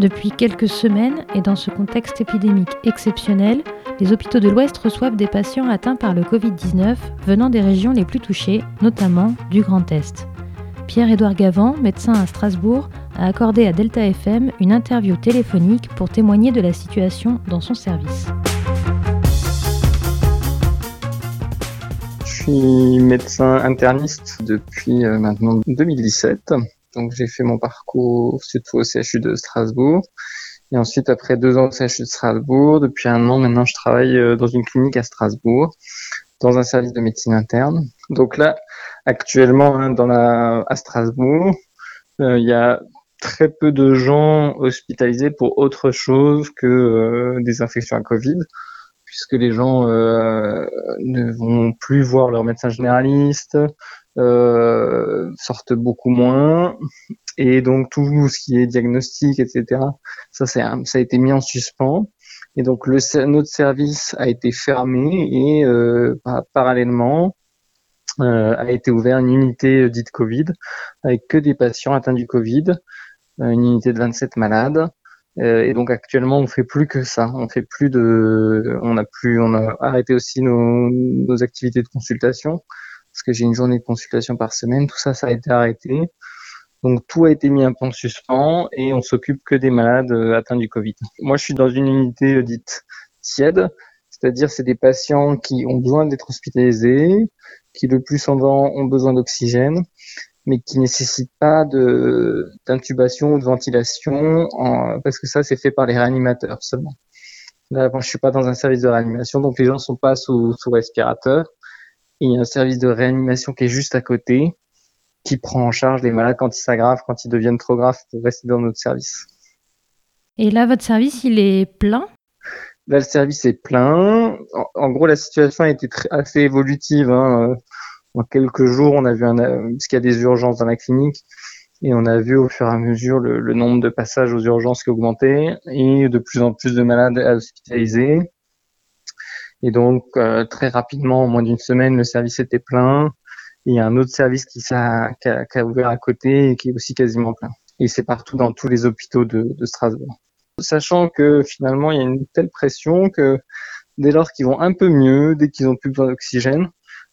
Depuis quelques semaines, et dans ce contexte épidémique exceptionnel, les hôpitaux de l'Ouest reçoivent des patients atteints par le Covid-19 venant des régions les plus touchées, notamment du Grand Est. Pierre-Édouard Gavant, médecin à Strasbourg, a accordé à Delta FM une interview téléphonique pour témoigner de la situation dans son service. Je suis médecin interniste depuis euh, maintenant 2017. Donc j'ai fait mon parcours surtout au CHU de Strasbourg. Et ensuite, après deux ans au CHU de Strasbourg, depuis un an maintenant, je travaille euh, dans une clinique à Strasbourg, dans un service de médecine interne. Donc là, actuellement, hein, dans la, à Strasbourg, euh, il y a très peu de gens hospitalisés pour autre chose que euh, des infections à Covid, puisque les gens ne vont plus voir leur médecin généraliste, euh, sortent beaucoup moins. Et donc tout ce qui est diagnostic etc ça ça a été mis en suspens. Et donc le notre service a été fermé et euh, parallèlement euh, a été ouvert une unité dite Covid avec que des patients atteints du Covid euh, une unité de 27 malades. euh, et donc actuellement on fait plus que ça on fait plus de on a plus on a arrêté aussi nos, nos activités de consultation parce que j'ai une journée de consultation par semaine. Tout ça, ça a été arrêté. Donc tout a été mis un peu en suspens et on s'occupe que des malades euh, atteints du Covid. Moi, je suis dans une unité euh, dite tiède, c'est-à-dire c'est des patients qui ont besoin d'être hospitalisés, qui le plus souvent ont besoin d'oxygène, mais qui nécessitent pas de d'intubation ou de ventilation, parce que ça c'est fait par les réanimateurs seulement. Là, je suis pas dans un service de réanimation, donc les gens sont pas sous, sous respirateur il y a un service de réanimation qui est juste à côté, qui prend en charge les malades quand ils s'aggravent, quand ils deviennent trop graves pour rester dans notre service. Et là, votre service, il est plein? Là, le service est plein. En, gros, la situation a été assez évolutive. Hein. En quelques jours, on a vu un, parce qu'il y a des urgences dans la clinique, et on a vu au fur et à mesure le, nombre de passages aux urgences qui augmentait et de plus en plus de malades hospitalisés. Et donc, euh, très rapidement, en moins d'une semaine, le service était plein. il y a un autre service qui, a, qui, a, ouvert à côté et qui est aussi quasiment plein. Et c'est partout dans tous les hôpitaux de, de Strasbourg. Sachant que finalement, il y a une telle pression que dès lors qu'ils vont un peu mieux, dès qu'ils ont plus besoin d'oxygène,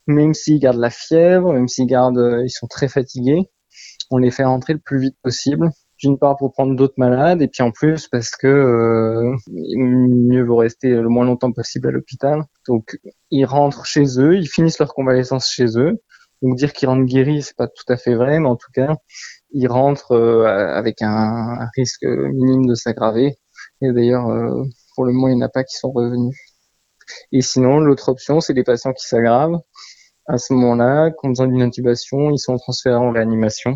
même s'ils gardent la fièvre, même s'ils gardent, euh, ils sont très fatigués, on les fait rentrer le plus vite possible d'une part pour prendre d'autres malades et puis en plus parce que euh, mieux vaut rester le moins longtemps possible à l'hôpital. Donc ils rentrent chez eux, ils finissent leur convalescence chez eux. Donc dire qu'ils rentrent guéris, c'est pas tout à fait vrai, mais en tout cas ils rentrent euh, avec un, risque minime de s'aggraver. Et d'ailleurs euh, pour le moment il n'y en a pas qui sont revenus. Et sinon l'autre option c'est les patients qui s'aggravent. À ce moment-là, ont besoin d'une intubation, ils sont transférés en réanimation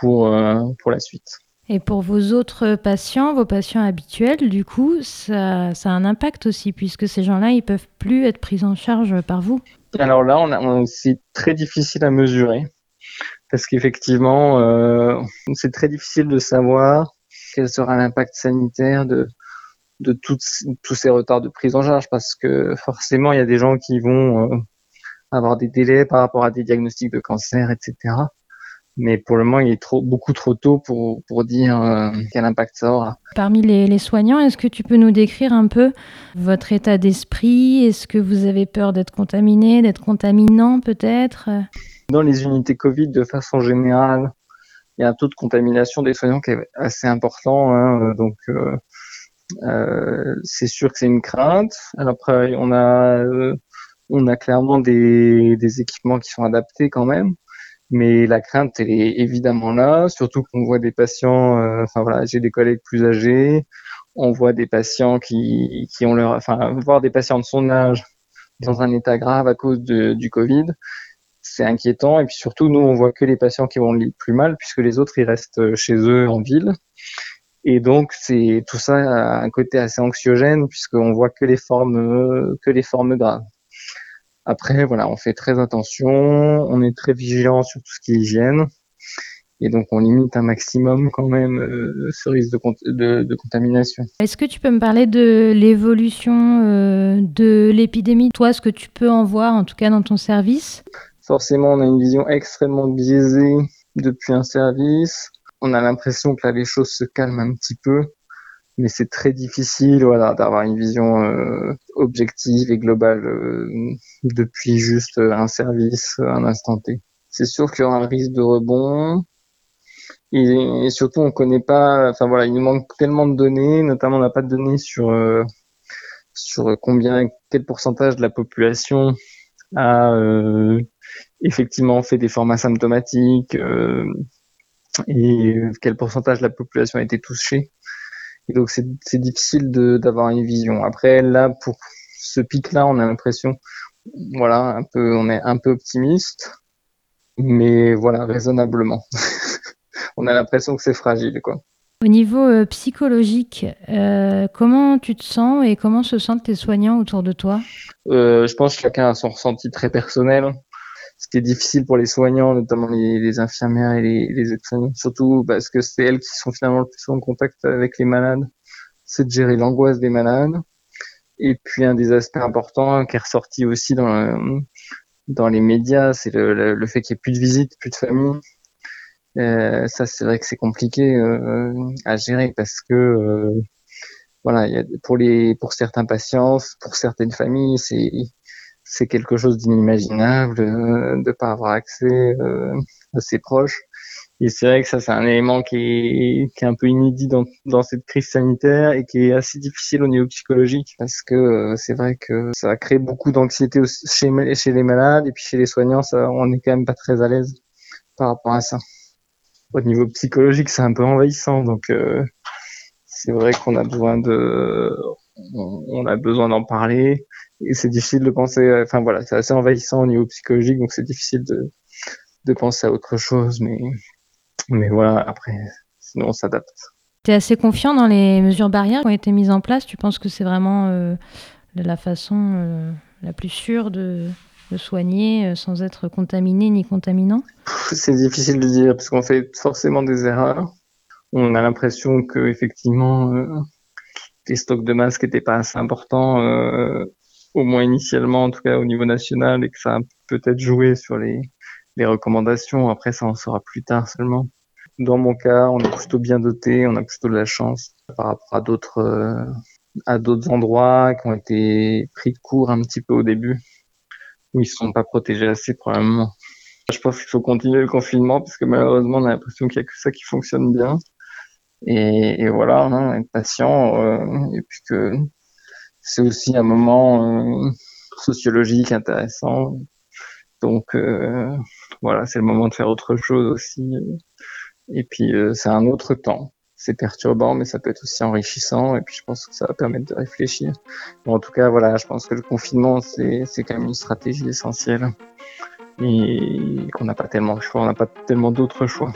pour, euh, pour la suite. Et pour vos autres patients, vos patients habituels, du coup, ça, ça a un impact aussi, puisque ces gens-là, ils peuvent plus être pris en charge par vous. Alors là, on on, c'est très difficile à mesurer, parce qu'effectivement, euh, c'est très difficile de savoir quel sera l'impact sanitaire de, de tous ces retards de prise en charge, parce que forcément, il y a des gens qui vont euh, avoir des délais par rapport à des diagnostics de cancer, etc mais pour le moment, il est trop, beaucoup trop tôt pour, pour dire euh, quel impact ça aura. Parmi les, les soignants, est-ce que tu peux nous décrire un peu votre état d'esprit? Est-ce que vous avez peur d'être contaminé, d'être contaminant peut-être? Dans les unités Covid, de façon générale, il y a un taux de contamination des soignants qui est assez important. Hein, donc, euh, euh, c'est sûr que c'est une crainte. Alors après, on a, on a clairement des, équipements qui sont adaptés quand même mais la crainte est évidemment là, surtout qu'on voit des patients, euh, enfin voilà, j'ai des collègues plus âgés, on voit des patients qui, ont leur, enfin voir des patients de son âge dans un état grave à cause du Covid, c'est inquiétant et puis surtout nous on voit que les patients qui vont le plus mal puisque les autres ils restent chez eux en ville et donc c'est tout ça a un côté assez anxiogène puisqu'on voit que les formes que les formes graves. Après, voilà, on fait très attention, on est très vigilant sur tout ce qui est hygiène. Et donc, on limite un maximum quand même euh, ce risque de, de, contamination. Est-ce que tu peux me parler de l'évolution euh, de l'épidémie? Toi, ce que tu peux en voir, en tout cas dans ton service? Forcément, on a une vision extrêmement biaisée depuis un service. on a l'impression que là les choses se calment un petit peu, mais c'est très difficile, voilà, d'avoir une vision euh, objective et globale euh, depuis juste un service, un instant T. C'est sûr qu'il y aura un risque de rebond. Et, surtout, on connaît pas, enfin voilà, il nous manque tellement de données, notamment on n'a pas de données sur euh, sur combien, quel pourcentage de la population a euh, effectivement fait des formes asymptomatiques euh, et quel pourcentage de la population a été touchée. Et donc c'est difficile d'avoir une vision. Après là, pour ce pic-là, on a l'impression, voilà, un peu, on est un peu optimiste, mais voilà, raisonnablement. on a l'impression que c'est fragile, quoi. Au niveau euh, psychologique, euh, comment tu te sens et comment se sentent tes soignants autour de toi? Euh, Je pense que chacun a son ressenti très personnel. Ce qui est difficile pour les soignants, notamment les, infirmières et les, les aides-soignants, surtout parce que c'est elles qui sont finalement le plus en contact avec les malades, c'est de gérer l'angoisse des malades. Et puis un des aspects importants qui est ressorti aussi dans, dans les médias, c'est le, le, fait qu'il n'y ait plus de visites, plus de famille. Euh, ça, c'est vrai que c'est compliqué euh, à gérer parce que euh, voilà, y a, pour les pour certains patients, pour certaines familles, c'est c'est quelque chose d'inimaginable de ne pas avoir accès à ses proches. Et c'est vrai que ça, c'est un élément qui est, qui est un peu inédit dans, dans cette crise sanitaire et qui est assez difficile au niveau psychologique parce que c'est vrai que ça a créé beaucoup d'anxiété chez, chez les malades et puis chez les soignants, ça, on est quand même pas très à l'aise par rapport à ça au niveau psychologique, c'est un peu envahissant. Donc, euh, c'est vrai qu'on a besoin de, on a besoin d'en parler. Et c'est difficile de penser, enfin voilà, c'est assez envahissant au niveau psychologique, donc c'est difficile de, de penser à autre chose. Mais, mais voilà, après, sinon on s'adapte. Tu es assez confiant dans les mesures barrières qui ont été mises en place? Tu penses que c'est vraiment euh, la façon euh, la plus sûre de, de soigner euh, sans être contaminé ni contaminant? C'est difficile de dire parce qu'on fait forcément des erreurs. On a l'impression que effectivement euh, les stocks de masques n'étaient pas assez importants, euh, au moins initialement, en tout cas au niveau national, et que ça a peut-être joué sur les, recommandations. Après, ça en sera plus tard seulement. Dans mon cas, on est plutôt bien doté, on a plutôt de la chance par rapport à d'autres à d'autres endroits qui ont été pris de court un petit peu au début où ils sont pas protégés assez probablement. Je pense qu'il faut continuer le confinement parce que malheureusement on a l'impression qu'il y a que ça qui fonctionne bien. Et, et voilà, hein, être patient euh, et puis que c'est aussi un moment euh, sociologique intéressant. Donc euh, voilà, c'est le moment de faire autre chose aussi. Et puis euh, c'est un autre temps c'est perturbant, mais ça peut être aussi enrichissant. Et puis, je pense que ça va permettre de réfléchir. en tout cas, voilà, je pense que le confinement, c'est, quand même une stratégie essentielle. Et qu'on n'a pas tellement de choix, on n'a pas tellement d'autres choix.